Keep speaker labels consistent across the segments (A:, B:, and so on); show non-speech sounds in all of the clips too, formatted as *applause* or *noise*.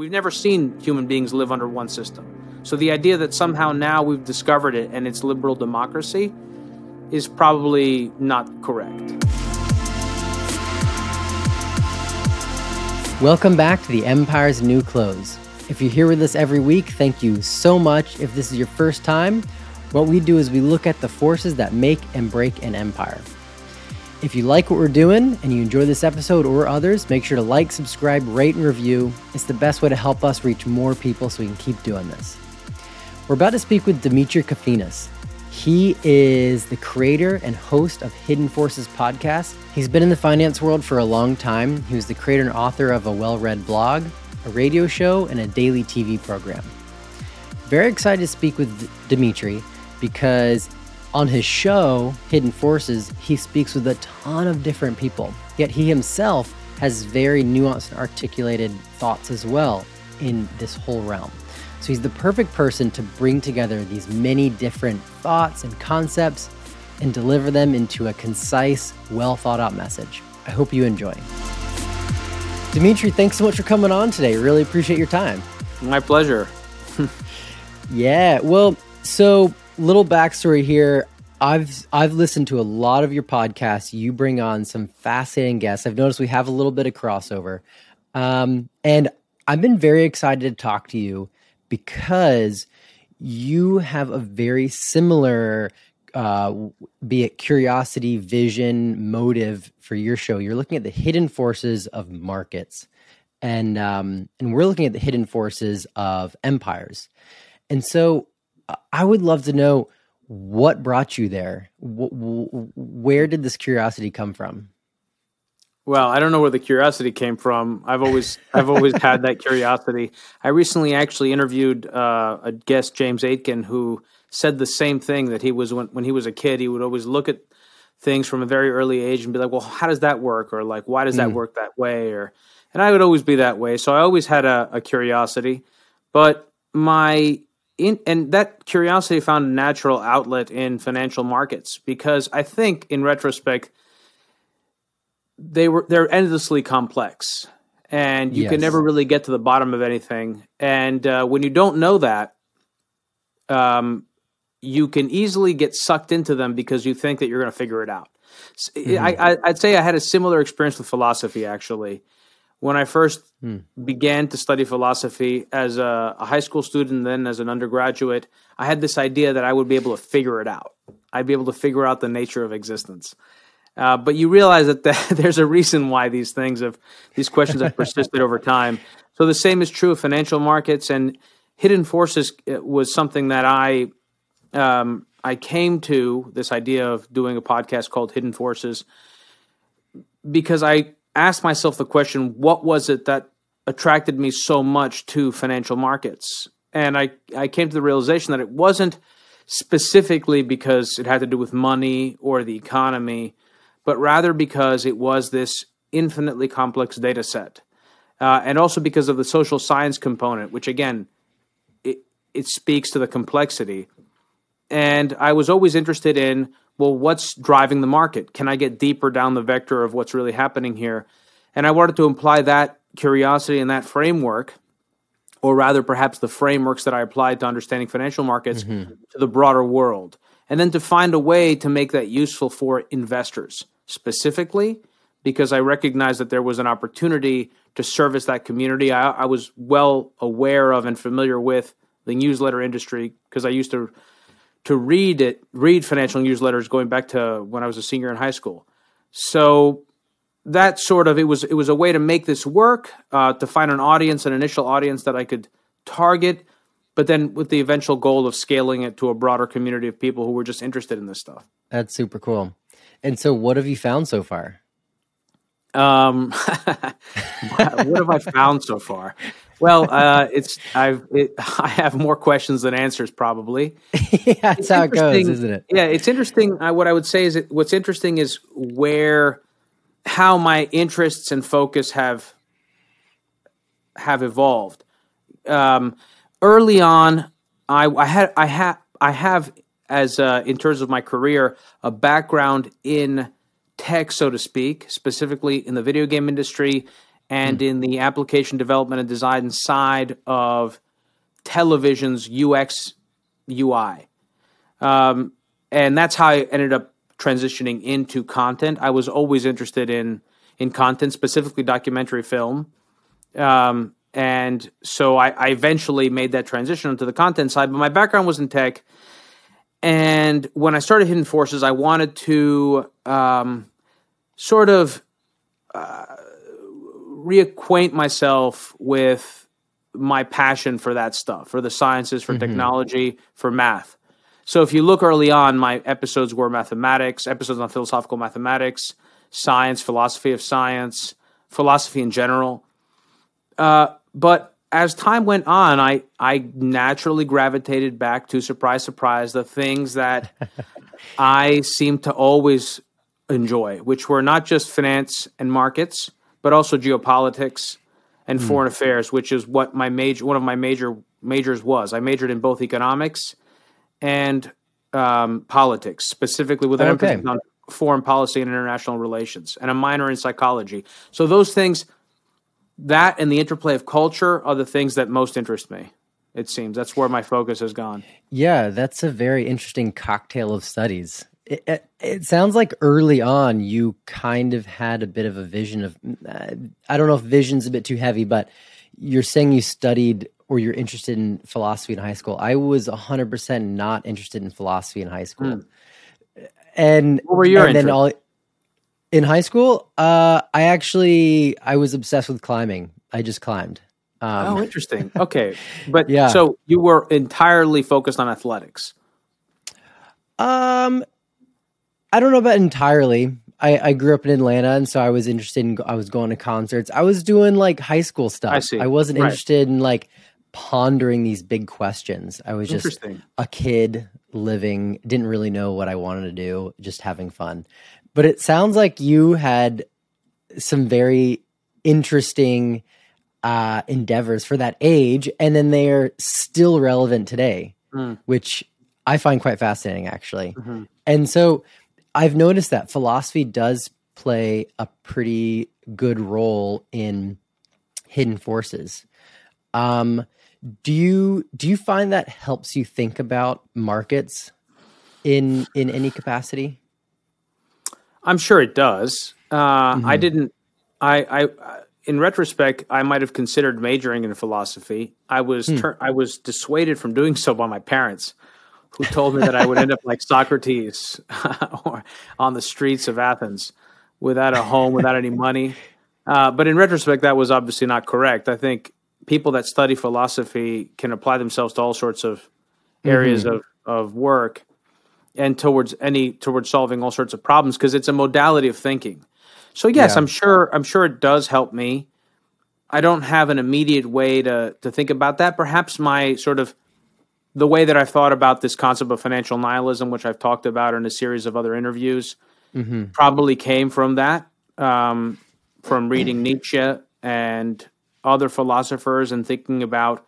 A: we've never seen human beings live under one system. So the idea that somehow now we've discovered it and it's liberal democracy is probably not correct.
B: Welcome back to the Empire's New Clothes. If you're here with us every week, thank you so much. If this is your first time, what we do is we look at the forces that make and break an empire. If you like what we're doing and you enjoy this episode or others, make sure to like, subscribe, rate, and review. It's the best way to help us reach more people so we can keep doing this. We're about to speak with Demetri Kofinas. He is the creator and host of Hidden Forces podcast. He's been in the finance world for a long time. He was the creator and author of a well read blog, a radio show, and a daily TV program. Very excited to speak with Demetri because on his show, Hidden Forces, he speaks with a ton of different people, yet he himself has very nuanced and articulated thoughts as well in this whole realm. So he's the perfect person to bring together these many different thoughts and concepts and deliver them into a concise, well thought out message. I hope you enjoy. Demetri, thanks so much for coming on today. Really appreciate your time.
A: My pleasure. *laughs*
B: yeah, well, so little backstory here. I've I've listened to a lot of your podcasts. You bring on some fascinating guests. I've noticed we have a little bit of crossover, um, and I've been very excited to talk to you because you have a very similar, uh, be it curiosity, vision, motive for your show. You're looking at the hidden forces of markets, and um, and we're looking at the hidden forces of empires. And so I would love to know what brought you there. where did this curiosity come from?
A: Well, I don't know where the curiosity came from. I've always I've always had that curiosity. I recently actually interviewed uh, a guest, James Aitken, who said the same thing that he was when when he was a kid. He would always look at things from a very early age and be like, "Well, how does that work?" or like, "Why does that mm. work that way?" or and I would always be that way. So I always had a, a curiosity, but my in, and that curiosity found a natural outlet in financial markets because I think, in retrospect, they were they're endlessly complex, and you yes. can never really get to the bottom of anything. And uh, when you don't know that, um, you can easily get sucked into them because you think that you're going to figure it out. Mm-hmm. I, I'd say I had a similar experience with philosophy actually when I first hmm. began to study philosophy as a, a, high school student, then as an undergraduate, I had this idea that I would be able to figure it out. I'd be able to figure out the nature of existence. Uh, but you realize that the, *laughs* there's a reason why these things have these questions have persisted over time. So the same is true of financial markets and hidden forces uh, was something that I um, I came to this idea of doing a podcast called Hidden Forces because I asked myself the question what was it that attracted me so much to financial markets? And I, I came to the realization that it wasn't specifically because it had to do with money or the economy, but rather because it was this infinitely complex data set. Uh, and also because of the social science component, which again, it, it speaks to the complexity. And I was always interested in well, what's driving the market? Can I get deeper down the vector of what's really happening here? And I wanted to imply that curiosity and that framework, or rather, perhaps the frameworks that I applied to understanding financial markets mm-hmm. to the broader world. And then to find a way to make that useful for investors specifically, because I recognized that there was an opportunity to service that community. I, I was well aware of and familiar with the newsletter industry because I used to to read it, read financial newsletters going back to when I was a senior in high school. So that sort of it was it was a way to make this work, uh, to find an audience, an initial audience that I could target, but then with the eventual goal of scaling it to a broader community of people who were just interested in this stuff.
B: That's super cool. And so, what have you found so far?
A: Um, *laughs* what have I found so far? Well, uh, it's I've it, *laughs* I have more questions than answers probably. *laughs*
B: yeah, that's it's how it goes, isn't it?
A: Yeah, it's interesting. Uh, what I would say is that what's interesting is where how my interests and focus have have evolved. Um, early on, I, I had I have I have as uh, in terms of my career a background in tech, so to speak, specifically in the video game industry and mm. in the application development and design side of television's UX UI. Um, and that's how I ended up transitioning into content. I was always interested in in content, specifically documentary film. Um, and so I, I, eventually made that transition into the content side. But my background was in tech, and when I started Hidden Forces, I wanted to um, sort of uh, reacquaint myself with my passion for that stuff, for the sciences, for mm-hmm. technology, for math. So if you look early on, my episodes were mathematics, episodes on philosophical mathematics, science, philosophy of science, philosophy in general. Uh, but as time went on, I I naturally gravitated back to surprise, surprise, the things that *laughs* I seem to always enjoy, which were not just finance and markets, but also geopolitics and mm. foreign affairs, which is what my major one of my major majors was. I majored in both economics and um, politics, specifically with an okay. emphasis on foreign policy and international relations, and a minor in psychology. So those things, that and the interplay of culture, are the things that most interest me. It seems that's where my focus has gone.
B: Yeah, that's a very interesting cocktail of studies. It, it, it, sounds like early on you kind of had a bit of a vision of uh, I don't know if vision's a bit too heavy, but you're saying you studied or you're interested in philosophy in high school. I was 100% not interested in philosophy in high school. Mm and
A: what were your
B: and then all in high school? Uh, I actually I was obsessed with climbing. I just climbed.
A: Um, oh, interesting. *laughs* Okay, but yeah. So you were entirely focused on athletics.
B: Um, I don't know about entirely. I, I grew up in Atlanta, and so I was interested in. I was going to concerts. I was doing like high school stuff. I
A: see.
B: I wasn't right. interested in like pondering these big questions. I was just a kid living, didn't really know what I wanted to do, just having fun. But it sounds like you had some very interesting uh, endeavors for that age, and then they are still relevant today, mm. which I find quite fascinating, actually. Mm-hmm. And so I've noticed that philosophy does play a pretty good role in hidden forces. Um, do you do you find that helps you think about markets in in any capacity?
A: I'm sure it does. Uh, mm-hmm. I didn't. I, I, in retrospect, I might have considered majoring in philosophy. I was hmm. ter- I was dissuaded from doing so by my parents, who told me that I would end up like Socrates, *laughs* or on the streets of Athens, without a home, without any money. Uh, but in retrospect, that was obviously not correct. I think people that study philosophy can apply themselves to all sorts of areas mm-hmm. of, of work and towards any towards solving all sorts of problems because it's a modality of thinking. So yes, yeah. I'm sure I'm sure it does help me. I don't have an immediate way to to think about that. Perhaps my sort of the way that I've thought about this concept of financial nihilism, which I've talked about in a series of other interviews, mm-hmm. probably came from that, um, from reading *clears throat* Nietzsche and other philosophers and thinking about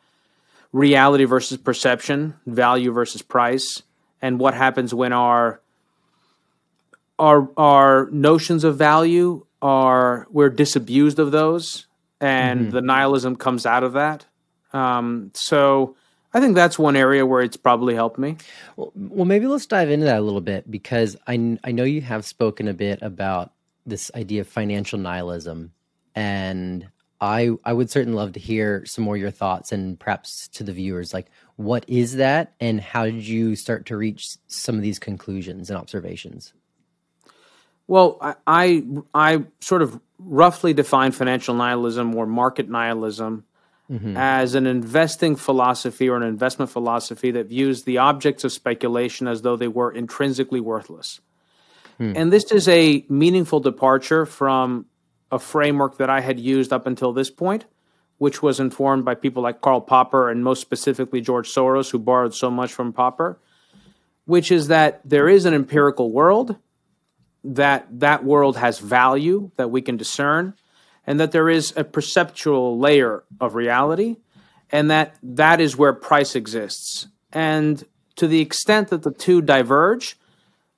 A: reality versus perception, value versus price, and what happens when our our our notions of value are we're disabused of those, and mm-hmm. the nihilism comes out of that. Um, so I think that's one area where it's probably helped me.
B: Well, well, maybe let's dive into that a little bit because I I know you have spoken a bit about this idea of financial nihilism, and I I would certainly love to hear some more your thoughts and perhaps to the viewers like what is that and how did you start to reach some of these conclusions and observations?
A: Well, I I, I sort of roughly define financial nihilism or market nihilism mm-hmm. as an investing philosophy or an investment philosophy that views the objects of speculation as though they were intrinsically worthless. Hmm. And this is a meaningful departure from a framework that I had used up until this point, which was informed by people like Karl Popper and most specifically George Soros, who borrowed so much from Popper, which is that there is an empirical world, that that world has value that we can discern, and that there is a perceptual layer of reality, and that that is where price exists. And to the extent that the two diverge,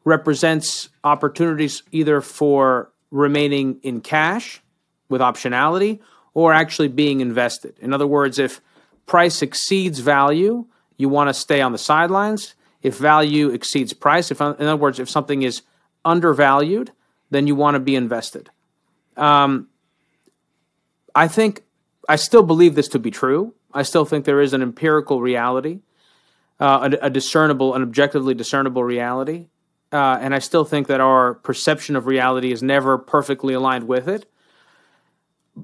A: represents opportunities either for remaining in cash with optionality or actually being invested. In other words, if price exceeds value, you want to stay on the sidelines. If value exceeds price, if in other words, if something is undervalued, then you want to be invested. Um, I think I still believe this to be true. I still think there is an empirical reality, uh, a, a, discernible, an objectively discernible reality, uh, and I still think that our perception of reality is never perfectly aligned with it.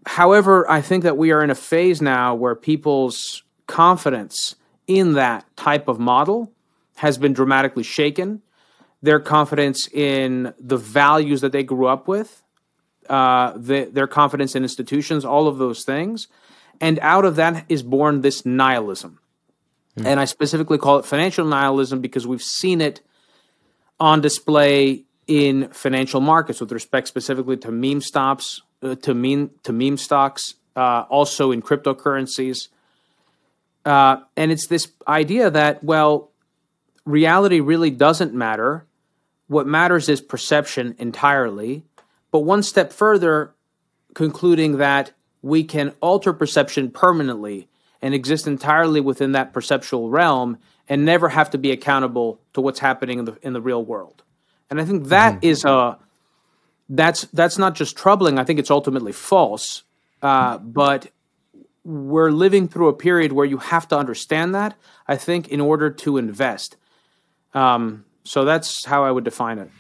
A: However, I think that we are in a phase now where people's confidence in that type of model has been dramatically shaken. Their confidence in the values that they grew up with, uh, the, their confidence in institutions, all of those things. And out of that is born this nihilism. Mm. And I specifically call it financial nihilism because we've seen it on display in financial markets with respect specifically to meme stops, uh, to meme to meme stocks, uh, also in cryptocurrencies. Uh, and it's this idea that well, reality really doesn't matter. What matters is perception entirely. But one step further, concluding that we can alter perception permanently and exist entirely within that perceptual realm and never have to be accountable to what's happening in the in the real world. And I think that mm-hmm. is a that's that's not just troubling. I think it's ultimately false. Uh, but we're living through a period where you have to understand that. I think in order to invest. Um, so that's how I would define it.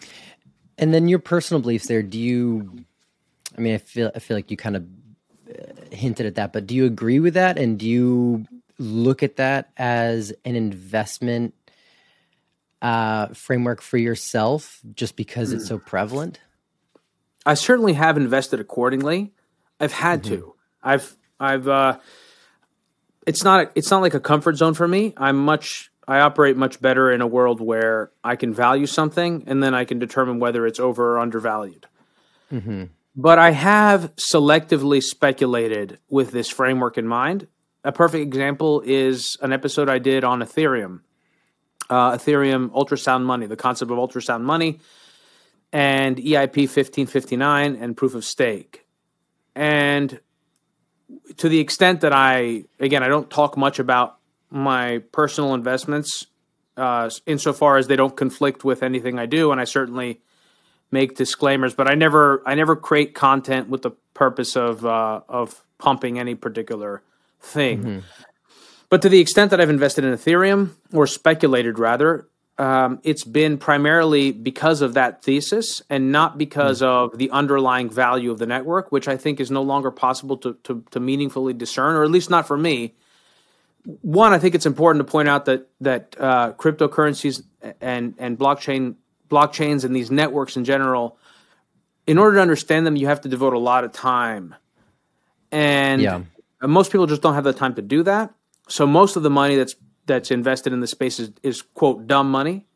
B: And then your personal beliefs there. Do you? I mean, I feel I feel like you kind of uh, hinted at that, but do you agree with that? And do you look at that as an investment uh, framework for yourself, just because mm. it's so prevalent?
A: I certainly have invested accordingly. I've had mm-hmm. to. I've I've uh, it's not it's not like a comfort zone for me. I'm much I operate much better in a world where I can value something and then I can determine whether it's over or undervalued. Mm-hmm. But I have selectively speculated with this framework in mind. A perfect example is an episode I did on Ethereum, uh, Ethereum ultrasound money, the concept of ultrasound money, and EIP 1559 and proof of stake. And to the extent that I, again, I don't talk much about my personal investments uh, insofar as they don't conflict with anything I do, and I certainly make disclaimers. But I never I never create content with the purpose of uh, of pumping any particular thing. Mm-hmm. But to the extent that I've invested in Ethereum or speculated rather, um, it's been primarily because of that thesis and not because mm-hmm. of the underlying value of the network, which I think is no longer possible to, to, to meaningfully discern, or at least not for me one, I think it's important to point out that that uh, cryptocurrencies and and blockchain blockchains and these networks in general, in order to understand them, you have to devote a lot of time, and yeah. most people just don't have the time to do that. So most of the money that's that's invested in the space is, is quote dumb money,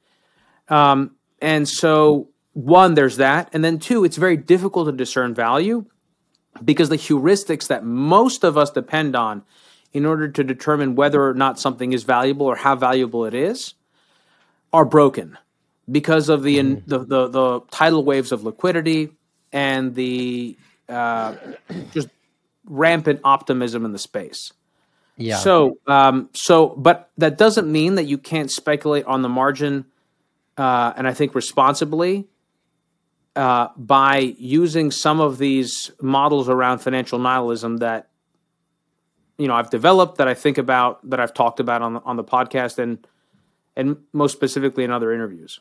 A: um, and so one there's that, and then two, it's very difficult to discern value because the heuristics that most of us depend on in order to determine whether or not something is valuable or how valuable it is are broken because of the, mm. the, the, the, tidal waves of liquidity and the uh, just rampant optimism in the space. Yeah. So, um, so, but that doesn't mean that you can't speculate on the margin, uh, and I think responsibly uh, by using some of these models around financial nihilism that you know I've developed that I think about that I've talked about on the, on the podcast and and most specifically in other interviews.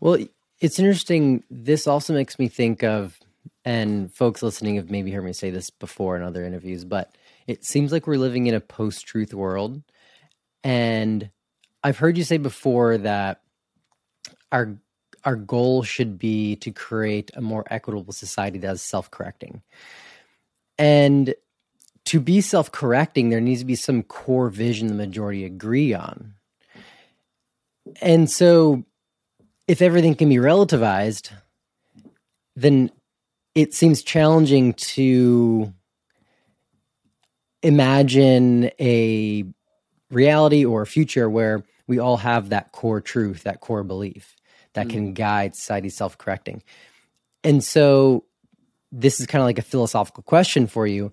B: Well, it's interesting. This also makes me think of, and folks listening have maybe heard me say this before in other interviews, but it seems like we're living in a post-truth world, and I've heard you say before that our our goal should be to create a more equitable society that is self-correcting. And to be self correcting, there needs to be some core vision the majority agree on. And so, if everything can be relativized, then it seems challenging to imagine a reality or a future where we all have that core truth, that core belief that mm. can guide society self correcting. And so, this is kind of like a philosophical question for you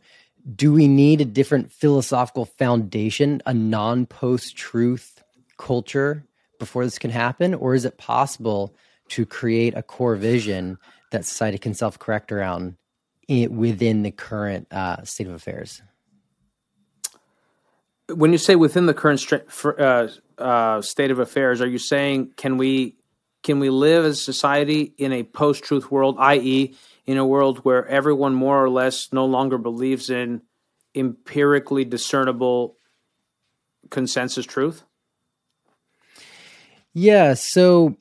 B: do we need a different philosophical foundation, a non post truth culture before this can happen? Or is it possible to create a core vision that society can self correct around within the current uh, state of affairs?
A: When you say within the current uh, uh, state of affairs, are you saying can we can we live as society in a post truth world, i.e., in a world where everyone more or less no longer believes in empirically discernible consensus truth?
B: Yeah, so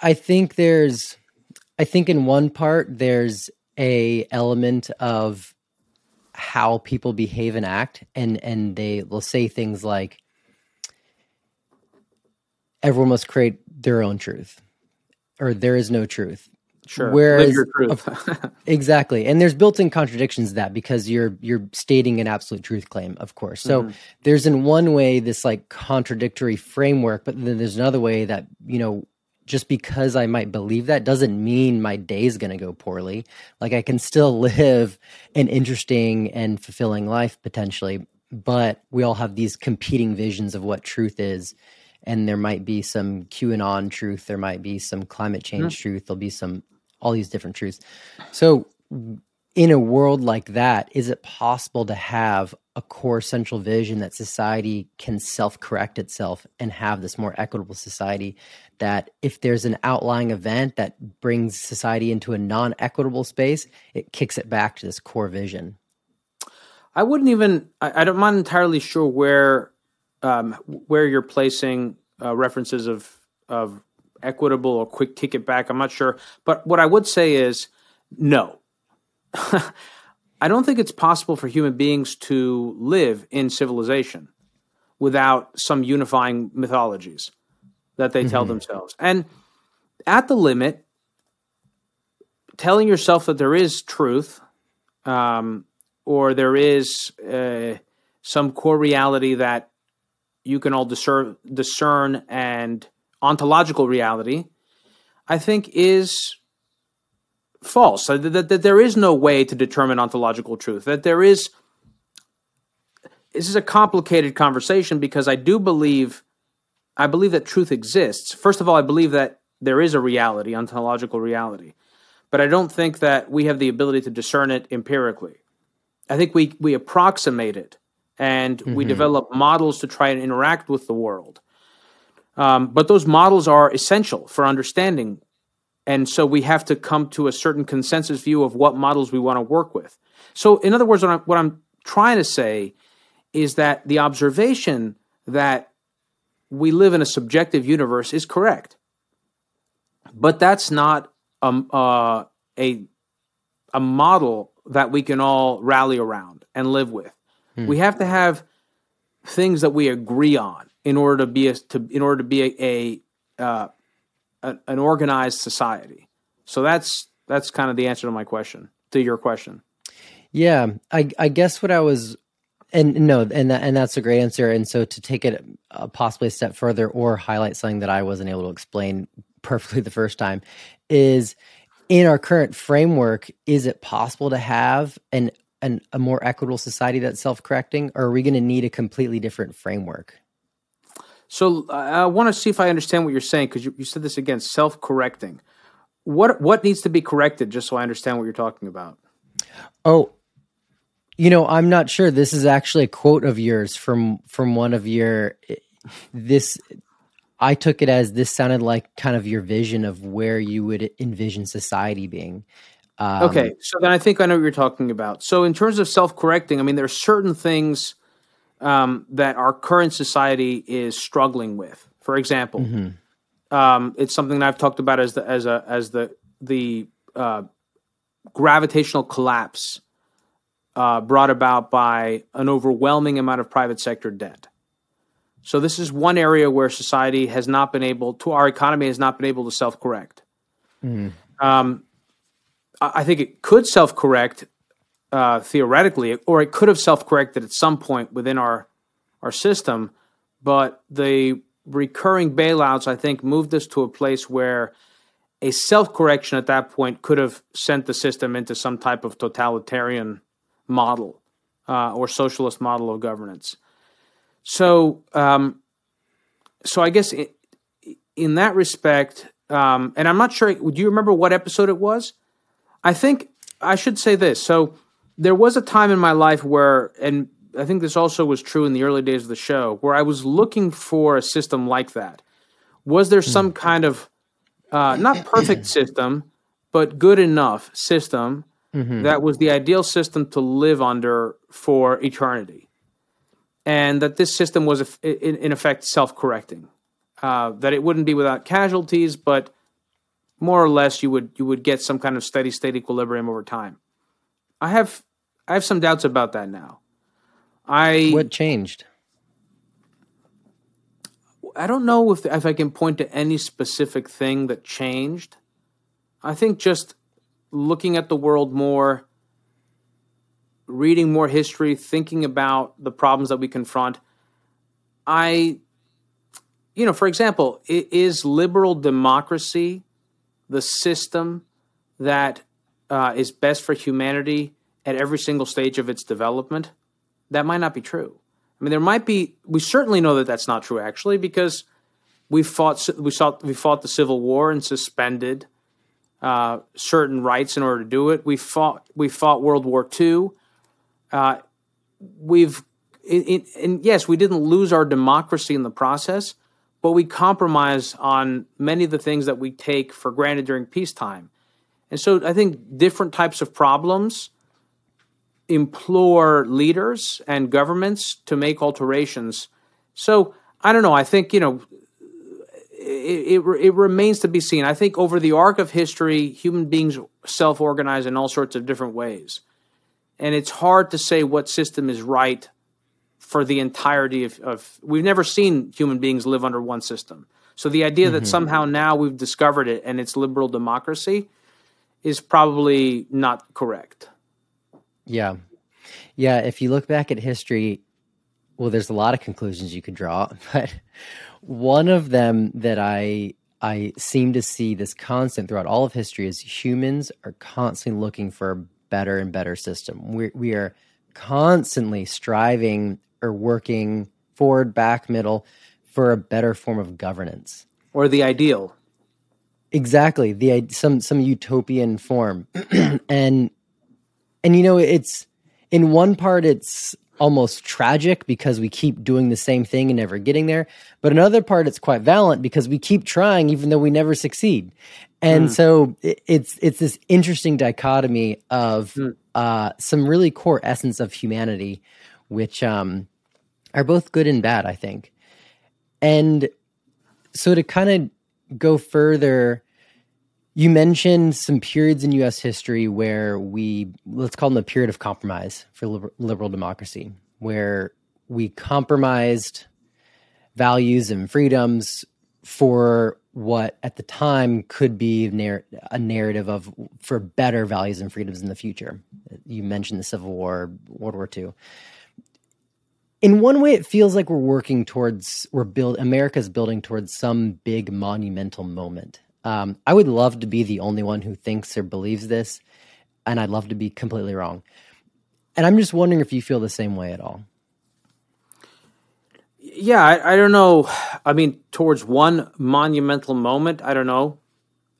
B: I think there's I think in one part there's a element of how people behave and act and and they will say things like everyone must create their own truth or there is no truth
A: Sure.
B: Whereas, *laughs* exactly, and there's built-in contradictions to that because you're you're stating an absolute truth claim, of course. So mm-hmm. there's in one way this like contradictory framework, but then there's another way that you know just because I might believe that doesn't mean my day is going to go poorly. Like I can still *laughs* live an interesting and fulfilling life potentially, but we all have these competing visions of what truth is. And there might be some QAnon truth, there might be some climate change mm-hmm. truth, there'll be some all these different truths. So, in a world like that, is it possible to have a core central vision that society can self correct itself and have this more equitable society? That if there's an outlying event that brings society into a non equitable space, it kicks it back to this core vision.
A: I wouldn't even. I, I'm not entirely sure where um, where you're placing uh, references of of equitable or quick ticket back. I'm not sure. But what I would say is no. *laughs* I don't think it's possible for human beings to live in civilization without some unifying mythologies that they mm-hmm. tell themselves. And at the limit, telling yourself that there is truth um, or there is uh, some core reality that you can all discern, discern and ontological reality, I think is false. That, that, that, there is no way to determine ontological truth. That there is. This is a complicated conversation because I do believe, I believe that truth exists. First of all, I believe that there is a reality, ontological reality, but I don't think that we have the ability to discern it empirically. I think we we approximate it and mm-hmm. we develop models to try and interact with the world. Um, but those models are essential for understanding. And so we have to come to a certain consensus view of what models we want to work with. So, in other words, what I'm, what I'm trying to say is that the observation that we live in a subjective universe is correct. But that's not um, uh, a, a model that we can all rally around and live with. Hmm. We have to have things that we agree on in order to be a, to in order to be a, a, uh, an organized society. So that's that's kind of the answer to my question to your question.
B: Yeah, I I guess what I was and no and that, and that's a great answer and so to take it possibly a step further or highlight something that I wasn't able to explain *laughs* perfectly the first time is in our current framework is it possible to have an an, a more equitable society that's self-correcting or are we going to need a completely different framework
A: so I want to see if I understand what you're saying because you, you said this again, self-correcting. What what needs to be corrected, just so I understand what you're talking about?
B: Oh, you know, I'm not sure. This is actually a quote of yours from from one of your this. I took it as this sounded like kind of your vision of where you would envision society being.
A: Um, okay, so then I think I know what you're talking about. So in terms of self-correcting, I mean, there are certain things um, that our current society is struggling with. For example, mm-hmm. um, it's something that I've talked about as the as a as the the uh, gravitational collapse uh, brought about by an overwhelming amount of private sector debt. So this is one area where society has not been able to our economy has not been able to self correct. Mm. Um, I think it could self correct uh, theoretically, or it could have self-corrected at some point within our our system. But the recurring bailouts, I think, moved us to a place where a self-correction at that point could have sent the system into some type of totalitarian model. uh, or socialist model of governance. So, um, so I guess in, in that respect, um, and I'm not sure. Do you remember what episode it was? I think I should say this. So there was a time in my life where, and I think this also was true in the early days of the show, where I was looking for a system like that. Was there some hmm. kind of uh, not perfect *clears throat* system, but good enough system mm-hmm. that was the ideal system to live under for eternity? And that this system was, in, in effect, self correcting. Uh, that it wouldn't be without casualties, but more or less you would you would get some kind of steady state equilibrium over time. I have I have some doubts about that now. I
B: what changed?
A: I don't know if if I can point to any specific thing that changed. I think just looking at the world more, reading more history, thinking about the problems that we confront. I, you know, for example, is liberal democracy the system that uh, is best for humanity at every single stage of its development, that might not be true. I mean, there might be. We certainly know that that's not true, actually, because we fought. We fought. We fought the Civil War and suspended uh, certain rights in order to do it. We fought. We fought World War II. Uh, we've. and yes, we didn't lose our democracy in the process, but we compromise on many of the things that we take for granted during peacetime. And so I think different types of problems implore leaders and governments to make alterations. So I don't know. I think, you know, it, it, it, remains to be seen. I think over the arc of history, human beings self organize in all sorts of different ways. And it's hard to say what system is right for the entirety of, of, we've never seen human beings live under one system. So the idea mm-hmm. that somehow now we've discovered it and it's liberal democracy is probably not correct.
B: Yeah. Yeah, if you look back at history, well there's a lot of conclusions you could draw, *laughs* but one of them that I I seem to see this constant throughout all of history is humans are constantly looking for a better and better system. We we are constantly striving or working forward, back, middle for a better form of governance
A: or the ideal.
B: Exactly, the some some utopian form, *clears throat* and and you know it's in one part it's almost tragic because we keep doing the same thing and never getting there. But another part, it's quite valiant because we keep trying even though we never succeed. And mm. so it's it's this interesting dichotomy of mm. uh, some really core essence of humanity, which um, are both good and bad, I think. And so to kind of go further, you mentioned some periods in US history where we, let's call them the period of compromise for liberal, liberal democracy, where we compromised values and freedoms for what at the time could be a narrative of for better values and freedoms in the future. You mentioned the Civil War, World War II in one way it feels like we're working towards we're build america's building towards some big monumental moment. Um, i would love to be the only one who thinks or believes this and i'd love to be completely wrong. And i'm just wondering if you feel the same way at all.
A: Yeah i, I don't know. I mean towards one monumental moment i don't know.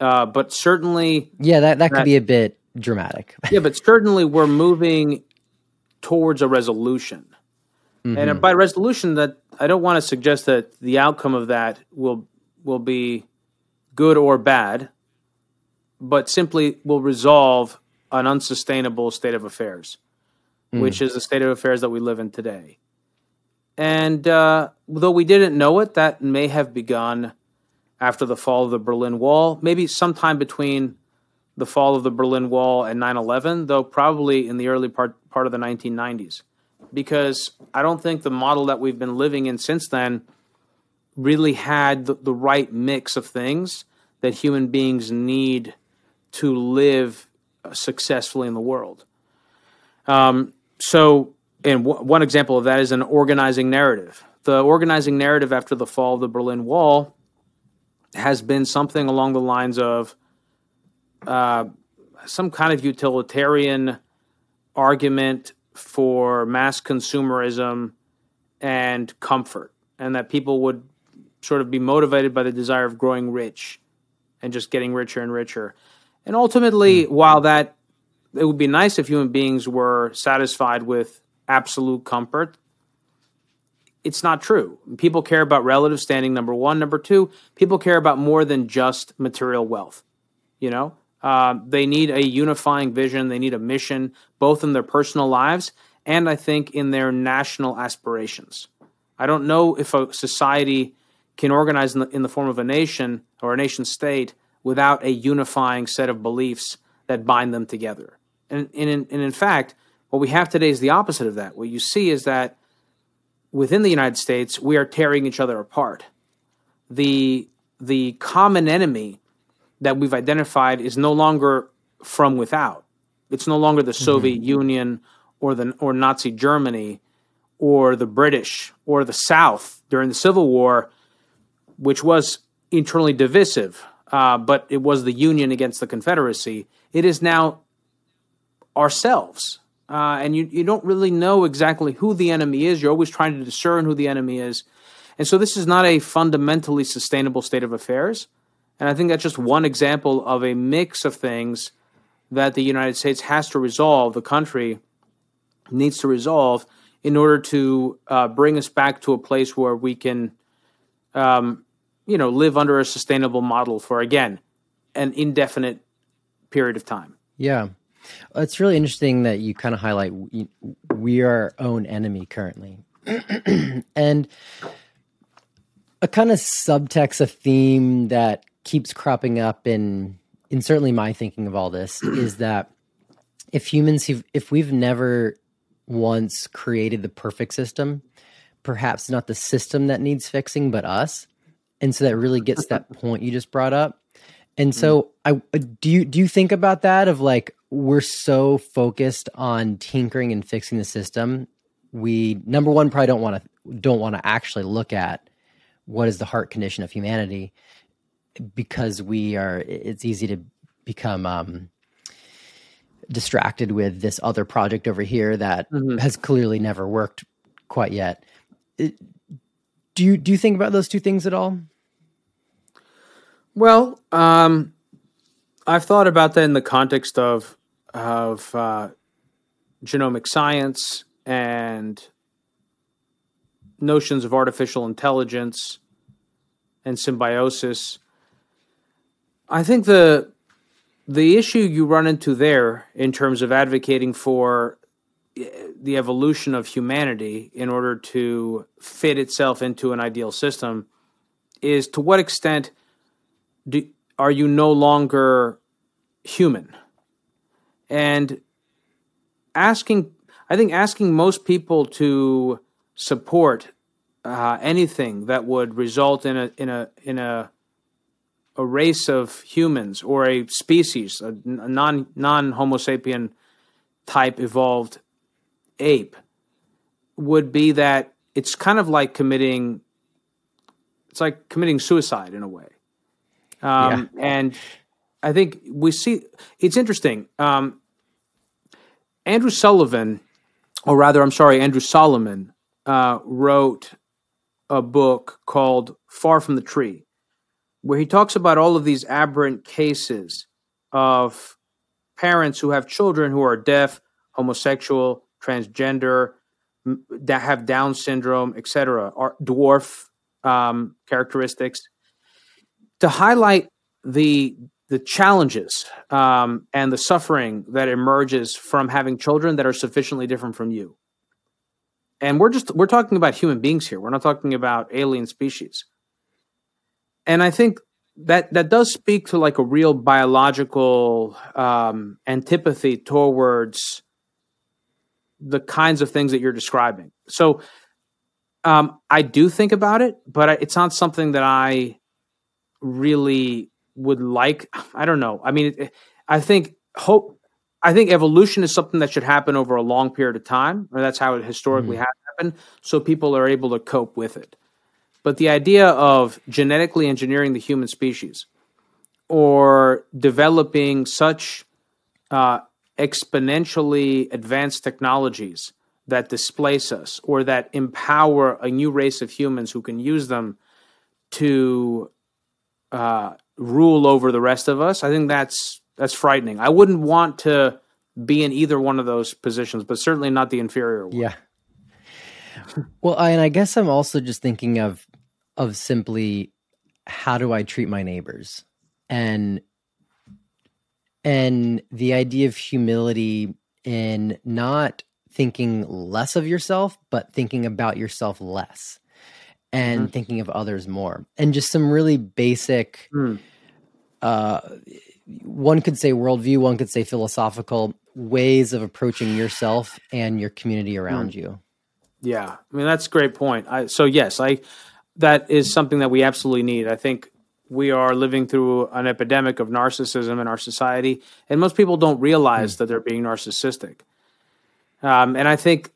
A: Uh, but certainly
B: yeah that, that could that, be a bit dramatic.
A: Yeah but certainly we're moving towards a resolution Mm-hmm. And by resolution, that I don't want to suggest that the outcome of that will will be good or bad, but simply will resolve an unsustainable state of affairs, mm. which is the state of affairs that we live in today. And uh, though we didn't know it, that may have begun after the fall of the Berlin Wall, maybe sometime between the fall of the Berlin Wall and 9 11, though probably in the early part, part of the 1990s because I don't think the model that we've been living in since then really had the, the right mix of things that human beings need to live successfully in the world. Um, so, and w- one example of that is an organizing narrative. The organizing narrative after the fall of the Berlin Wall has been something along the lines of uh, some kind of utilitarian argument for mass consumerism and comfort, and that people would sort of be motivated by the desire of growing rich and just getting richer and richer. And ultimately, mm. while that it would be nice if human beings were satisfied with absolute comfort, it's not true. People care about relative standing, number one. Number two, people care about more than just material wealth. You know, uh, they need a unifying vision, they need a mission, both in their personal lives and I think in their national aspirations. I don't know if a society can organize in the, in the form of a nation or a nation state without a unifying set of beliefs that bind them together. And, and, in, and in fact, what we have today is the opposite of that. What you see is that within the United States, we are tearing each other apart. The, the common enemy that we've identified is no longer from without. It's no longer the mm-hmm. Soviet Union or the or Nazi Germany or the British or the South during the Civil War, which was internally divisive, uh, but it was the Union against the Confederacy. It is now ourselves. Uh, and you, you don't really know exactly who the enemy is. You're always trying to discern who the enemy is. And so this is not a fundamentally sustainable state of affairs. And I think that's just one example of a mix of things that the United States has to resolve, the country needs to resolve in order to uh, bring us back to a place where we can, um, you know, live under a sustainable model for, again, an indefinite period of time.
B: Yeah. It's really interesting that you kind of highlight we, we are our own enemy currently. *clears throat* and a kind of subtext, a theme that keeps cropping up in in certainly my thinking of all this *clears throat* is that if humans if we've never once created the perfect system, perhaps not the system that needs fixing, but us. And so that really gets that *laughs* point you just brought up. And so mm. I do you do you think about that of like we're so focused on tinkering and fixing the system, we number one probably don't want to don't want to actually look at what is the heart condition of humanity because we are it's easy to become um, distracted with this other project over here that mm-hmm. has clearly never worked quite yet. It, do you do you think about those two things at all?
A: Well, um, I've thought about that in the context of of uh, genomic science and notions of artificial intelligence and symbiosis. I think the the issue you run into there in terms of advocating for eh, the evolution of humanity in order to fit itself into an ideal system is to what extent do, are you no longer human? And asking, I think asking most people to support uh, anything that would result in a in a in a a race of humans or a species, a non non Homo sapien type evolved ape, would be that it's kind of like committing. It's like committing suicide in a way, um, yeah. and I think we see it's interesting. Um, Andrew Sullivan, or rather, I'm sorry, Andrew Solomon, uh, wrote a book called Far from the Tree where he talks about all of these aberrant cases of parents who have children who are deaf, homosexual, transgender, that have Down syndrome, etc., or dwarf um, characteristics, to highlight the the challenges um, and the suffering that emerges from having children that are sufficiently different from you. And we're just we're talking about human beings here. We're not talking about alien species and I think that that does speak to like a real biological um, antipathy towards the kinds of things that you're describing. So um, I do think about it, but it's not something that I really would like. I don't know. I mean, I think hope. I think evolution is something that should happen over a long period of time, or that's how it historically mm-hmm. has happened, so people are able to cope with it. But the idea of genetically engineering the human species or developing such uh, exponentially advanced technologies that displace us or that empower a new race of humans who can use them to uh, rule over the rest of us, I think that's that's frightening. I wouldn't want to be in either one of those positions, but certainly not the inferior one.
B: Yeah. Well, I, and I guess I'm also just thinking of of simply how do I treat my neighbors and and the idea of humility in not thinking less of yourself, but thinking about yourself less and mm-hmm. thinking of others more. And just some really basic, mm. uh, one could say worldview, one could say philosophical ways of approaching yourself and your community around mm. you.
A: Yeah, I mean that's a great point. I, so yes, I that is something that we absolutely need. I think we are living through an epidemic of narcissism in our society, and most people don't realize mm. that they're being narcissistic. Um, and I think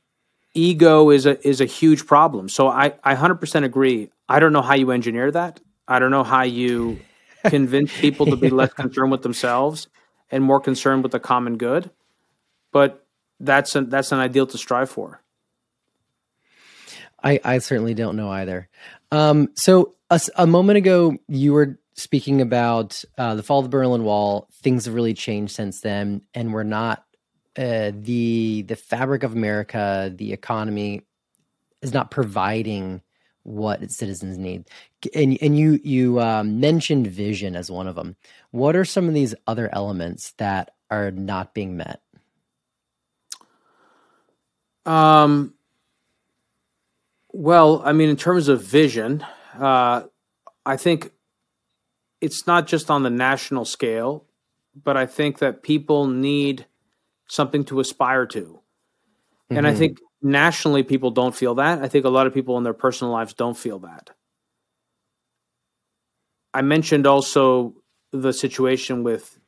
A: ego is a is a huge problem. So I I hundred percent agree. I don't know how you engineer that. I don't know how you *laughs* convince people to be less *laughs* concerned with themselves and more concerned with the common good. But that's an that's an ideal to strive for.
B: I I certainly don't know either. Um, so a, a moment ago you were speaking about uh, the fall of the Berlin Wall. Things have really changed since then, and we're not uh, the the fabric of America, the economy, is not providing what its citizens need. And and you you um, mentioned vision as one of them. What are some of these other elements that are not being met?
A: Um. Well, I mean, in terms of vision, uh, I think it's not just on the national scale, but I think that people need something to aspire to. Mm-hmm. And I mm-hmm. think nationally people don't feel that. I think a lot of people in their personal lives don't feel that. I mentioned also the situation with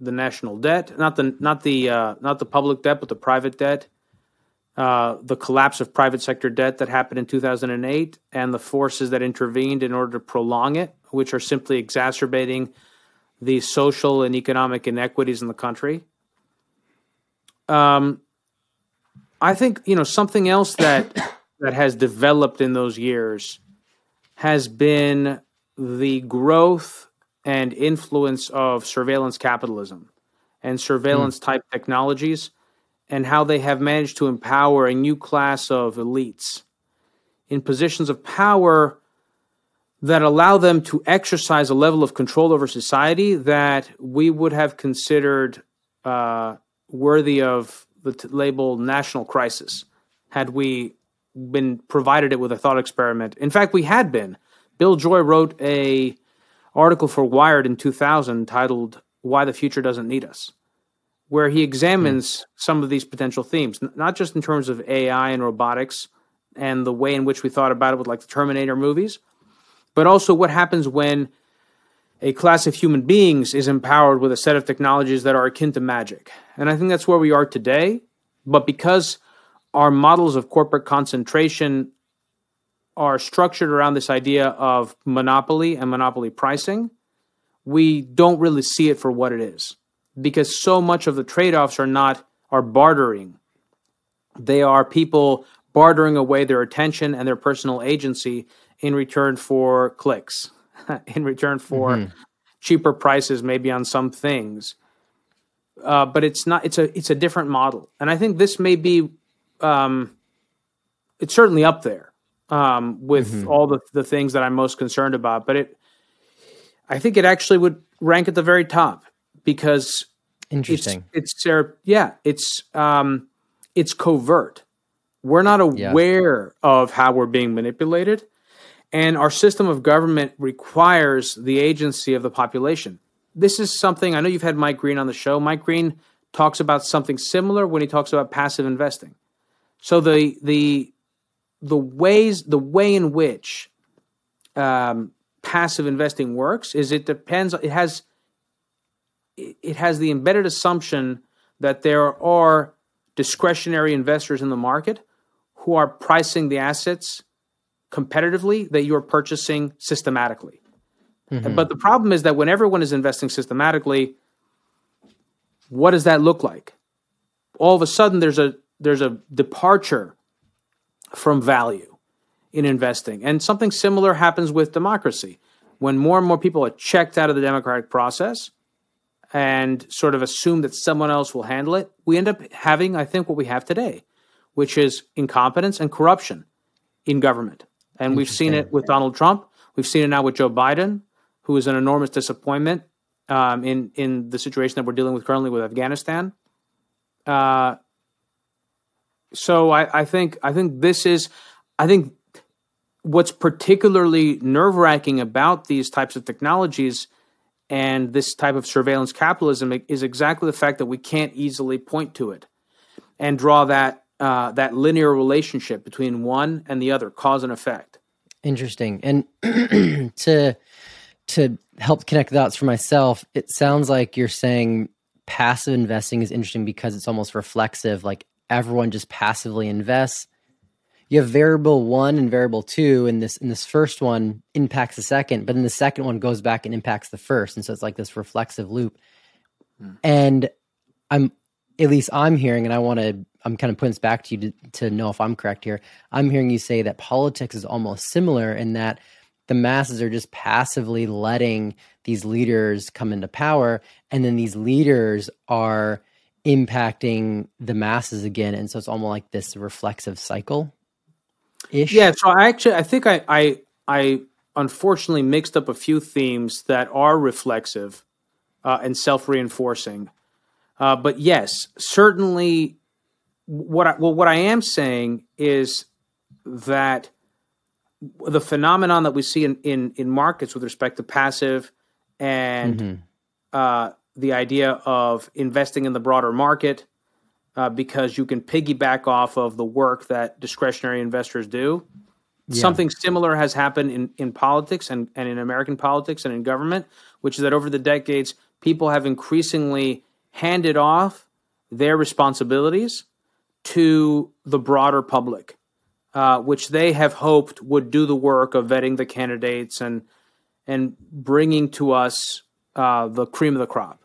A: the national debt, not the not the uh, not the public debt, but the private debt, uh, the collapse of private sector debt that happened in 2008, and the forces that intervened in order to prolong it, which are simply exacerbating the social and economic inequities in the country. Um, I think you know something else that *coughs* that has developed in those years has been the growth and influence of surveillance capitalism and surveillance mm. type technologies and how they have managed to empower a new class of elites in positions of power that allow them to exercise a level of control over society that we would have considered uh, worthy of the t- label national crisis had we been provided it with a thought experiment. In fact, we had been. Bill Joy wrote a article for Wired in 2000 titled "Why the Future Doesn't Need Us," where he examines mm. some of these potential themes, not just in terms of AI and robotics and the way in which we thought about it with like the Terminator movies, but also what happens when a class of human beings is empowered with a set of technologies that are akin to magic. And I think that's where we are today. But because our models of corporate concentration are structured around this idea of monopoly and monopoly pricing, we don't really see it for what it is. Because so much of the trade offs are not, are bartering. They are people bartering away their attention and their personal agency in return for clicks *laughs* in return for mm-hmm. cheaper prices, maybe on some things. Uh, but it's not. It's a it's a different model, and I think this may be. Um, it's certainly up there um, with mm-hmm. all the the things that I'm most concerned about. But it, I think it actually would rank at the very top because
B: interesting.
A: It's, it's yeah. It's um, it's covert. We're not aware yeah. of how we're being manipulated, and our system of government requires the agency of the population. This is something I know you've had Mike Green on the show. Mike Green talks about something similar when he talks about passive investing. So the the the ways the way in which um, passive investing works is it depends it has it has the embedded assumption that there are discretionary investors in the market who are pricing the assets competitively that you're purchasing systematically. Mm-hmm. But the problem is that when everyone is investing systematically, what does that look like? All of a sudden, there's a there's a departure from value in investing, and something similar happens with democracy. When more and more people are checked out of the democratic process and sort of assume that someone else will handle it, we end up having, I think, what we have today, which is incompetence and corruption in government. And we've seen it with Donald Trump. We've seen it now with Joe Biden, who is an enormous disappointment um, in in the situation that we're dealing with currently with Afghanistan. Uh, so I, I think I think this is I think what's particularly nerve wracking about these types of technologies and this type of surveillance capitalism is exactly the fact that we can't easily point to it and draw that uh, that linear relationship between one and the other, cause and effect.
B: Interesting. And *clears throat* to to help connect dots for myself, it sounds like you're saying passive investing is interesting because it's almost reflexive. Like everyone just passively invests. You have variable one and variable two, and this in this first one impacts the second, but then the second one goes back and impacts the first, and so it's like this reflexive loop. Hmm. And I'm at least I'm hearing, and I want to I'm kind of putting this back to you to, to know if I'm correct here. I'm hearing you say that politics is almost similar in that the masses are just passively letting these leaders come into power and then these leaders are impacting the masses again and so it's almost like this reflexive cycle
A: ish yeah so i actually i think i i i unfortunately mixed up a few themes that are reflexive uh, and self-reinforcing uh, but yes certainly what I, well what i am saying is that the phenomenon that we see in, in, in markets with respect to passive and mm-hmm. uh, the idea of investing in the broader market uh, because you can piggyback off of the work that discretionary investors do. Yeah. Something similar has happened in, in politics and, and in American politics and in government, which is that over the decades, people have increasingly handed off their responsibilities to the broader public uh, which they have hoped would do the work of vetting the candidates and and bringing to us uh, the cream of the crop.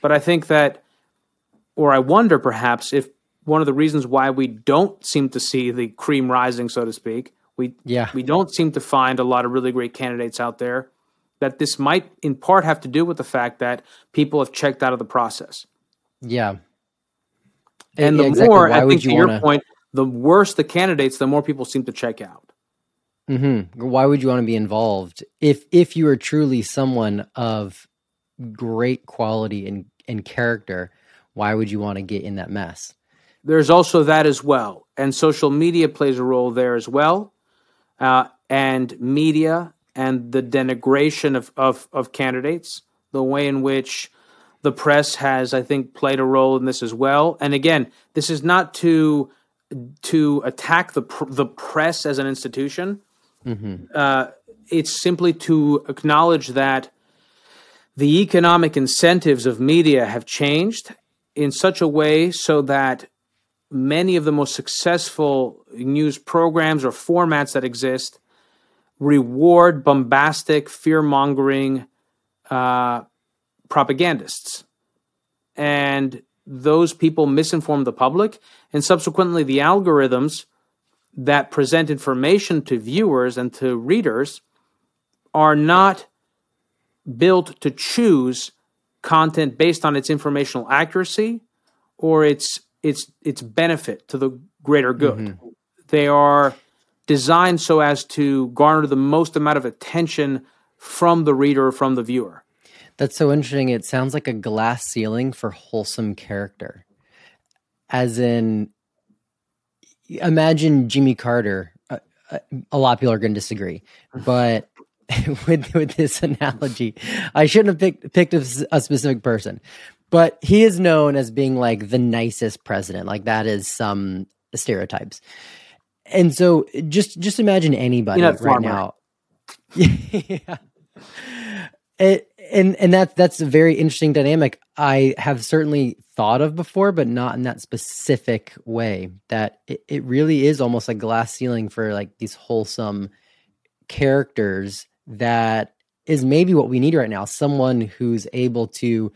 A: But I think that, or I wonder perhaps if one of the reasons why we don't seem to see the cream rising, so to speak, we yeah. we don't seem to find a lot of really great candidates out there. That this might, in part, have to do with the fact that people have checked out of the process.
B: Yeah,
A: and yeah, the exactly. more, Why I think, to wanna... your point, the worse the candidates, the more people seem to check out.
B: Mm-hmm. Why would you want to be involved if if you are truly someone of great quality and, and character? Why would you want to get in that mess?
A: There's also that as well, and social media plays a role there as well, uh, and media and the denigration of, of of candidates, the way in which the press has, I think, played a role in this as well. And again, this is not to to attack the pr- the press as an institution. Mm-hmm. Uh, it's simply to acknowledge that the economic incentives of media have changed in such a way so that many of the most successful news programs or formats that exist reward bombastic, fear mongering uh, propagandists. And those people misinform the public, and subsequently the algorithms that present information to viewers and to readers are not built to choose content based on its informational accuracy or its its its benefit to the greater good. Mm-hmm. They are designed so as to garner the most amount of attention from the reader from the viewer.
B: That's so interesting. It sounds like a glass ceiling for wholesome character. As in, imagine Jimmy Carter. Uh, uh a lot of people are going to disagree, but *laughs* with with this analogy, I shouldn't have picked picked a, a specific person, but he is known as being like the nicest president. Like that is some stereotypes, and so just just imagine anybody right now. *laughs* yeah. It, and and that that's a very interesting dynamic i have certainly thought of before but not in that specific way that it, it really is almost like glass ceiling for like these wholesome characters that is maybe what we need right now someone who's able to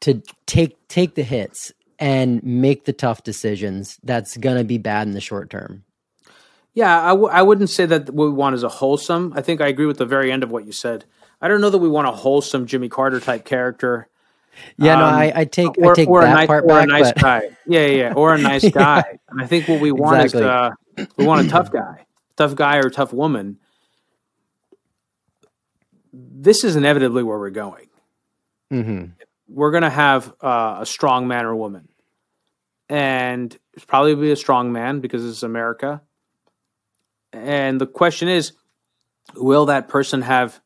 B: to take take the hits and make the tough decisions that's going to be bad in the short term.
A: Yeah, I w- I wouldn't say that what we want is a wholesome. I think I agree with the very end of what you said. I don't know that we want a wholesome Jimmy Carter type character.
B: Yeah, um, no, I, I, take or, I take that
A: nice,
B: part
A: or
B: back,
A: a nice
B: but...
A: guy. Yeah, yeah, or a nice *laughs* guy. yeah. And I think what we want exactly. is uh, we want a tough guy, tough guy or tough woman. This is inevitably where we're going.
B: Mm-hmm.
A: We're going to have uh, a strong man or woman, and it's probably be a strong man because it's America. And the question is, will that person have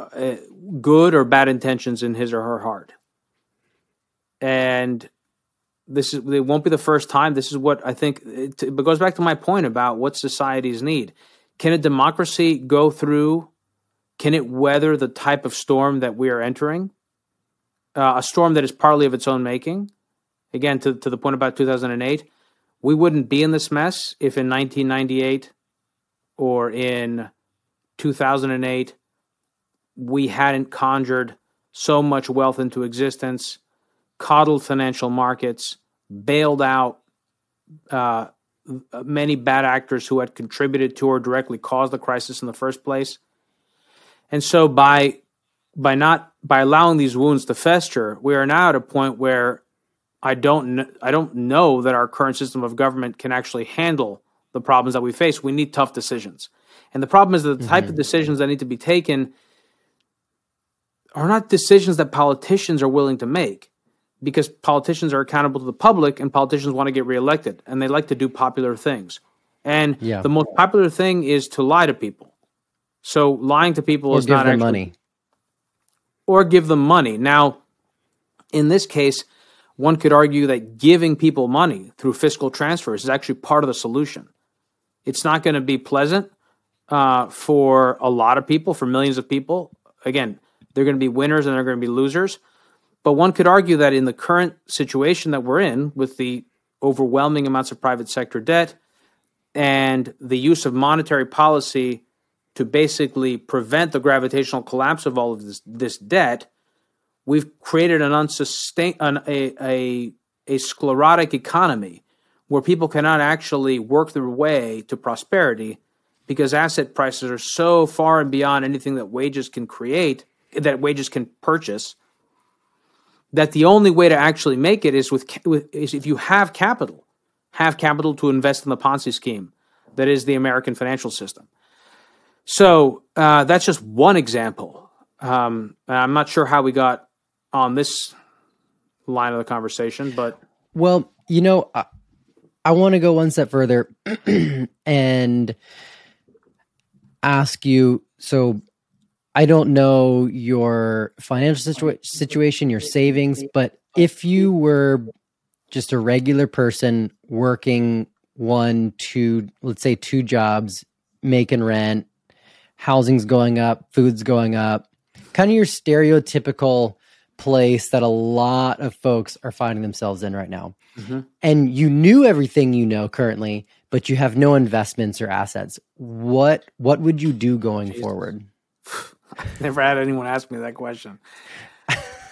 A: uh, good or bad intentions in his or her heart. And this is it won't be the first time. This is what I think it, it goes back to my point about what societies need. Can a democracy go through? Can it weather the type of storm that we are entering? Uh, a storm that is partly of its own making. Again, to, to the point about 2008, we wouldn't be in this mess if in 1998 or in 2008 we hadn't conjured so much wealth into existence, coddled financial markets, bailed out uh, many bad actors who had contributed to or directly caused the crisis in the first place. And so by by not by allowing these wounds to fester, we are now at a point where I don't I don't know that our current system of government can actually handle the problems that we face. We need tough decisions. And the problem is that the type mm-hmm. of decisions that need to be taken are not decisions that politicians are willing to make because politicians are accountable to the public and politicians want to get reelected and they like to do popular things. And yeah. the most popular thing is to lie to people. So lying to people
B: or
A: is not actually,
B: money.
A: Or give them money. Now, in this case, one could argue that giving people money through fiscal transfers is actually part of the solution. It's not going to be pleasant uh, for a lot of people, for millions of people. Again, they're going to be winners and they're going to be losers. But one could argue that in the current situation that we're in, with the overwhelming amounts of private sector debt and the use of monetary policy to basically prevent the gravitational collapse of all of this, this debt, we've created an unsustain an, a, a, a sclerotic economy where people cannot actually work their way to prosperity because asset prices are so far and beyond anything that wages can create that wages can purchase that the only way to actually make it is with, with is if you have capital have capital to invest in the ponzi scheme that is the american financial system so uh, that's just one example. Um, i'm not sure how we got on this line of the conversation but
B: well you know i, I want to go one step further *clears throat* and ask you so I don't know your financial situa- situation, your savings, but if you were just a regular person working one, two, let's say two jobs, making rent, housing's going up, food's going up, kind of your stereotypical place that a lot of folks are finding themselves in right now. Mm-hmm. And you knew everything you know currently, but you have no investments or assets. What what would you do going Jesus. forward? *laughs*
A: Never had anyone ask me that question.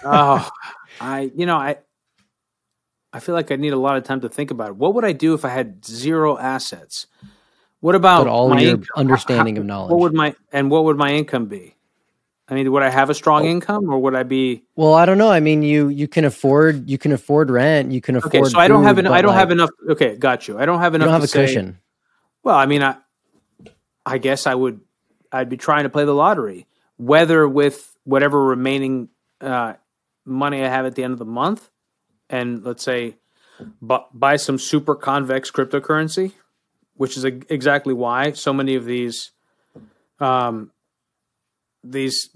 A: oh, I you know I I feel like I need a lot of time to think about it. What would I do if I had zero assets? What about
B: but all your income? understanding How, of knowledge?
A: What would my and what would my income be? I mean, would I have a strong oh. income, or would I be?
B: Well, I don't know. I mean, you you can afford you can afford rent. You can afford.
A: Okay, so
B: food,
A: I don't have an, I don't like, have enough. Okay, got you. I don't have enough.
B: You don't have
A: a
B: say, cushion.
A: Well, I mean, I I guess I would. I'd be trying to play the lottery whether with whatever remaining uh, money I have at the end of the month, and let's say bu- buy some super convex cryptocurrency, which is a- exactly why so many of these um, these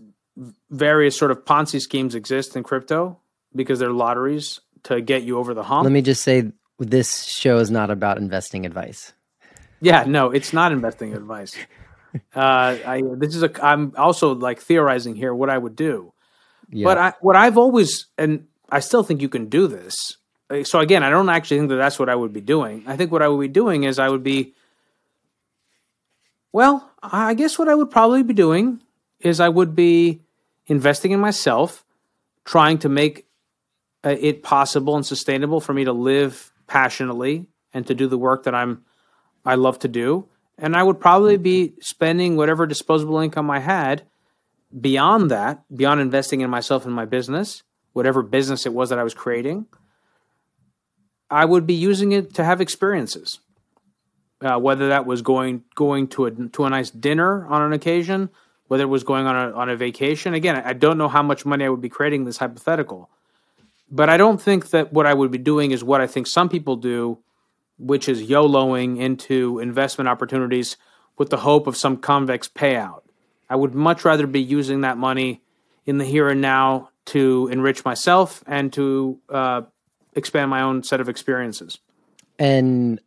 A: various sort of Ponzi schemes exist in crypto because they're lotteries to get you over the hump.
B: Let me just say this show is not about investing advice.
A: Yeah, no, it's not investing advice *laughs* uh, I this is a I'm also like theorizing here what I would do. Yeah. But I, what I've always and I still think you can do this. Uh, so again, I don't actually think that that's what I would be doing. I think what I would be doing is I would be well, I guess what I would probably be doing is I would be investing in myself, trying to make uh, it possible and sustainable for me to live passionately and to do the work that I'm I love to do. And I would probably be spending whatever disposable income I had beyond that, beyond investing in myself and my business, whatever business it was that I was creating. I would be using it to have experiences. Uh, whether that was going going to a to a nice dinner on an occasion, whether it was going on a on a vacation. Again, I don't know how much money I would be creating this hypothetical, but I don't think that what I would be doing is what I think some people do, which is YOLOing into investment opportunities with the hope of some convex payout. I would much rather be using that money in the here and now to enrich myself and to uh, expand my own set of experiences.
B: And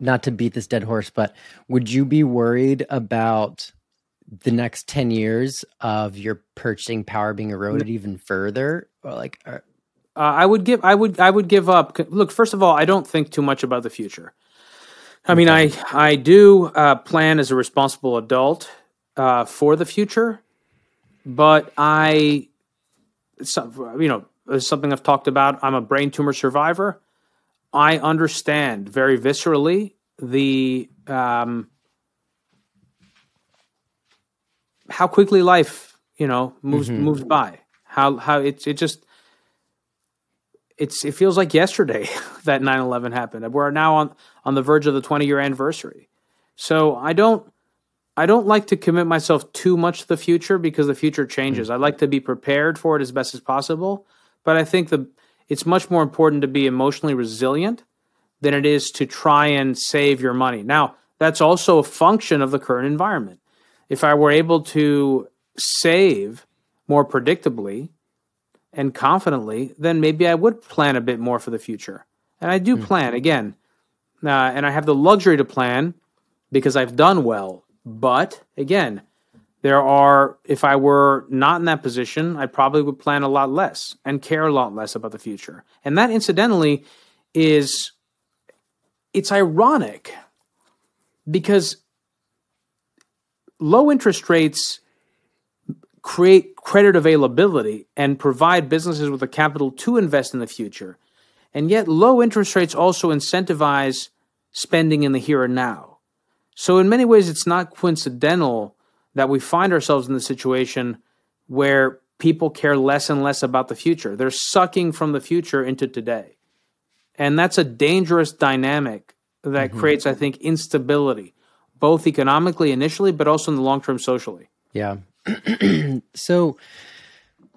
B: not to beat this dead horse, but would you be worried about the next 10 years of your purchasing power being eroded even further? Or like
A: uh, I would give I would I would give up. Look first of all I don't think too much about the future. I mean I I do uh, plan as a responsible adult uh, for the future but I you know it's something I've talked about. I'm a brain tumor survivor. I understand very viscerally the um, how quickly life you know moves mm-hmm. moves by. How how it it just it's it feels like yesterday *laughs* that 9-11 happened. We're now on on the verge of the 20 year anniversary. So i don't i don't like to commit myself too much to the future because the future changes. Mm-hmm. i like to be prepared for it as best as possible but i think the it's much more important to be emotionally resilient than it is to try and save your money now that's also a function of the current environment if I were able to save more predictably and confidently, then maybe I would plan a bit more for the future. And I do mm. plan again, uh, and I have the luxury to plan because I've done well. But again, there are, if I were not in that position, I probably would plan a lot less and care a lot less about the future. And that, incidentally, is it's ironic because low interest rates create credit availability and provide businesses with the capital to invest in the future. And yet, low interest rates also incentivize spending in the here and now. So, in many ways, it's not coincidental that we find ourselves in the situation where people care less and less about the future. They're sucking from the future into today. And that's a dangerous dynamic that mm-hmm. creates, I think, instability both economically initially, but also in the long term socially.
B: Yeah. *clears throat* so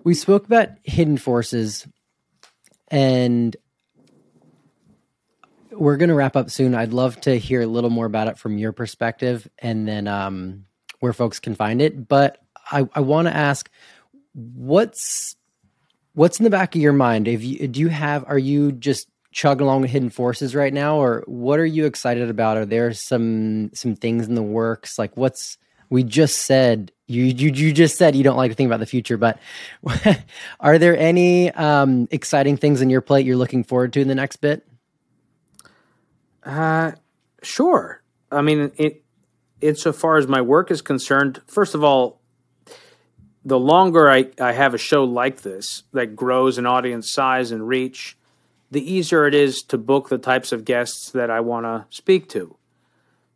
B: we spoke about hidden forces and we're going to wrap up soon. I'd love to hear a little more about it from your perspective and then um, where folks can find it. But I, I want to ask what's what's in the back of your mind? If you do you have are you just chug along with hidden forces right now or what are you excited about are there some some things in the works like what's we just said you you, you just said you don't like to think about the future but *laughs* are there any um, exciting things in your plate you're looking forward to in the next bit
A: uh sure i mean it insofar as my work is concerned first of all the longer I, I have a show like this that grows in audience size and reach the easier it is to book the types of guests that I want to speak to.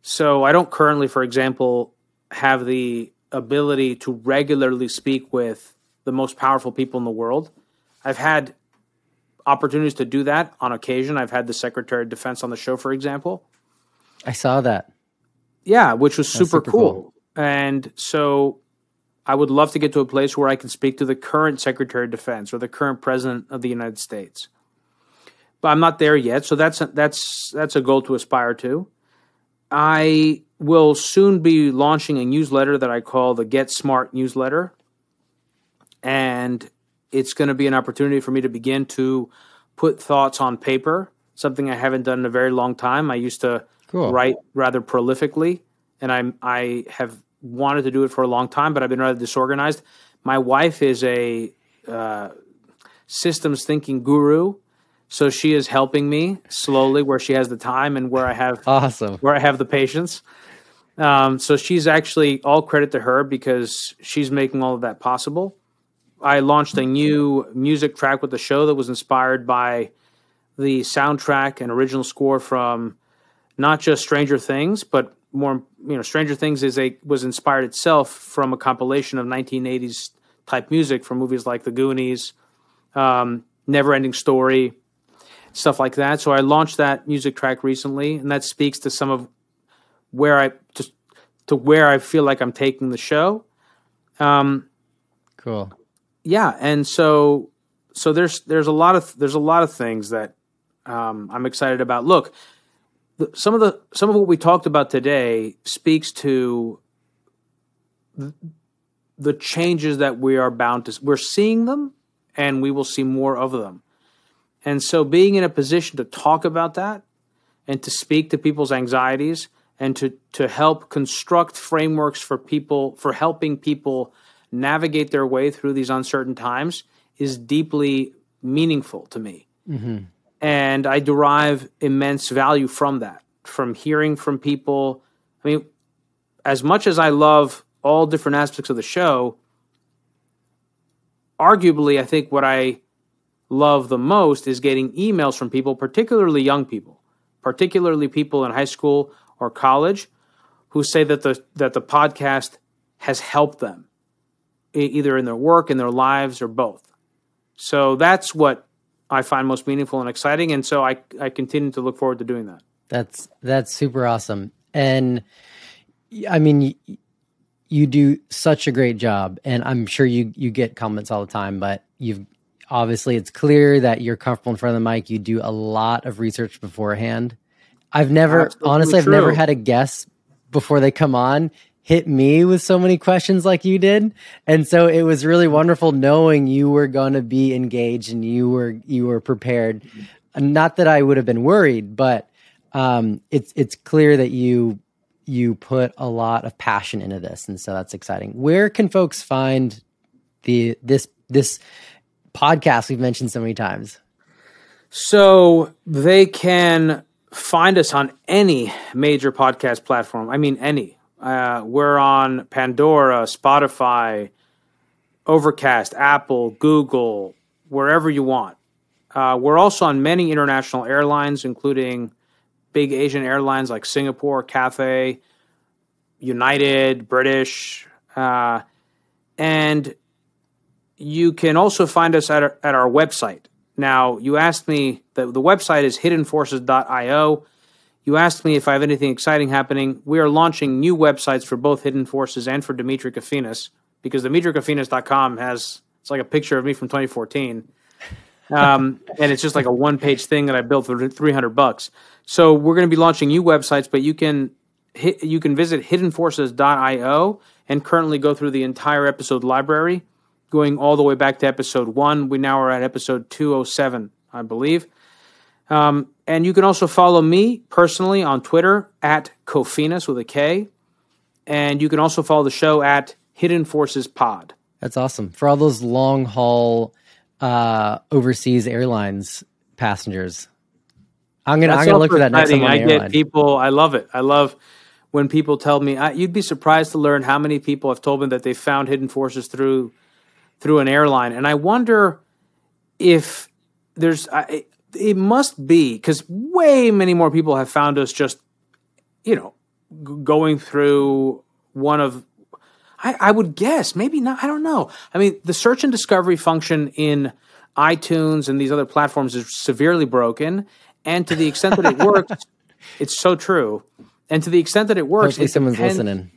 A: So I don't currently, for example, have the ability to regularly speak with the most powerful people in the world. I've had opportunities to do that on occasion. I've had the Secretary of Defense on the show, for example.
B: I saw that.
A: Yeah, which was super, super cool. cool. And so I would love to get to a place where I can speak to the current Secretary of Defense or the current President of the United States but I'm not there yet. So that's a, that's that's a goal to aspire to. I will soon be launching a newsletter that I call the Get Smart newsletter, and it's going to be an opportunity for me to begin to put thoughts on paper. Something I haven't done in a very long time. I used to cool. write rather prolifically, and I I have wanted to do it for a long time, but I've been rather disorganized. My wife is a uh, systems thinking guru so she is helping me slowly where she has the time and where I have
B: awesome
A: where I have the patience. Um, so she's actually all credit to her because she's making all of that possible. I launched a new music track with the show that was inspired by the soundtrack and original score from not just Stranger Things, but more you know, Stranger Things is a was inspired itself from a compilation of 1980s type music from movies like The Goonies, um, Never Ending Story, stuff like that. So I launched that music track recently, and that speaks to some of where I just to where I feel like I'm taking the show. Um,
B: cool.
A: Yeah, and so so there's there's a lot of there's a lot of things that um, I'm excited about. Look, some of the some of what we talked about today speaks to the, changes that we are bound to. We're seeing them, and we will see more of them. And so, being in a position to talk about that and to speak to people's anxieties and to to help construct frameworks for people for helping people navigate their way through these uncertain times is deeply meaningful to me. Mm-hmm. And I derive immense value from that, from hearing from people. I mean, as much as I love all different aspects of the show, arguably, I think what I love the most is getting emails from people, particularly young people, particularly people in high school or college, who say that the that the podcast has helped them either in their work, in their lives, or both. So that's what I find most meaningful and exciting, and so I I continue to look forward to doing that.
B: That's that's super awesome, and I mean you do such a great job, and I'm sure you you get comments all the time, but you've obviously it's clear that you're comfortable in front of the mic. You do a lot of research beforehand. I've never Absolutely honestly I've never had a guest before they come on hit me with so many questions like you did. And so it was really wonderful knowing you were going to be engaged and you were you were prepared. Not that i would have been worried but um, it's it's clear that you you put a lot of passion into this. And so that's exciting. Where can folks find the this this podcast we've mentioned so many times?
A: So they can find us on any major podcast platform. I mean any uh, we're on Pandora, Spotify, Overcast, Apple, Google, wherever you want. Uh, we're also on many international airlines, including big Asian airlines like Singapore, Cathay, United, British, uh, and you can also find us at our, at our website. Now, you asked me that the website is hiddenforces.io. You asked me if I have anything exciting happening. We are launching new websites for both Hidden Forces and for Demetri Kofinas because DemetriKofinas.com has it's like a picture of me from 2014. Um, and it's just like a one page thing that I built for 300 bucks. So we're going to be launching new websites, but you can hit, you can visit hiddenforces.io and currently go through the entire episode library, going all the way back to episode one. We now are at episode 207, I believe. Um, and you can also follow me personally on Twitter at Kofinas with a K. And you can also follow the show at Hidden Forces Pod.
B: That's awesome. For all those long haul uh, overseas airlines passengers. I'm gonna I'm gonna look for that next time. I get
A: airline. people. I love it. I love when people tell me. I, you'd be surprised to learn how many people have told me that they found hidden forces through through an airline, and I wonder if there's. I, it must be because way many more people have found us just, you know, g- going through one of. I, I would guess maybe not. I don't know. I mean, the search and discovery function in iTunes and these other platforms is severely broken, and to the extent that it *laughs* works, it's so true. And to the extent that it works,
B: hopefully it someone's depends, listening.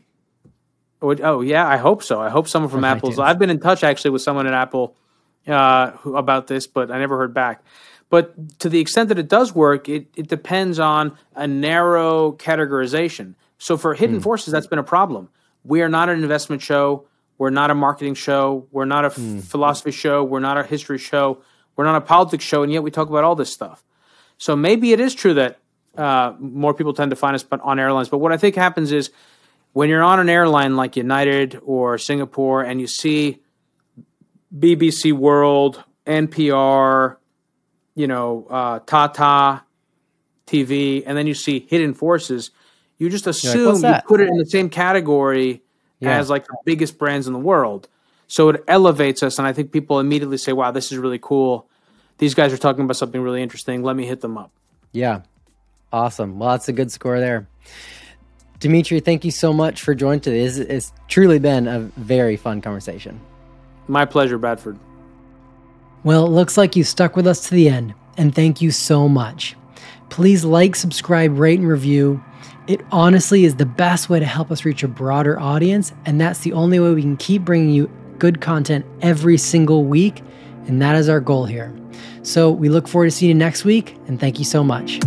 A: Oh, oh, yeah, I hope so. I hope someone from Apple. I've been in touch actually with someone at Apple uh, who, about this, but I never heard back. But to the extent that it does work, it, it depends on a narrow categorization. So for Hidden mm. Forces, that's been a problem. We are not an investment show. We're not a marketing show. We're not a mm. philosophy show. We're not a history show. We're not a politics show. And yet we talk about all this stuff. So maybe it is true that uh, more people tend to find us on airlines. But what I think happens is when you're on an airline like United or Singapore and you see BBC World, NPR, you know, uh, Tata TV, and then you see Hidden Forces, you just assume like, you put it in the same category yeah. as like the biggest brands in the world. So it elevates us, and I think people immediately say, "Wow, this is really cool." These guys are talking about something really interesting. Let me hit them up.
B: Yeah, awesome. Well, that's a good score there. Demetri, thank you so much for joining today. It's, it's truly been a very fun conversation.
A: My pleasure, Bradford.
B: Well, it looks like you stuck with us to the end, and thank you so much. Please like, subscribe, rate, and review. It honestly is the best way to help us reach a broader audience, and that's the only way we can keep bringing you good content every single week, and that is our goal here. So we look forward to seeing you next week, and thank you so much.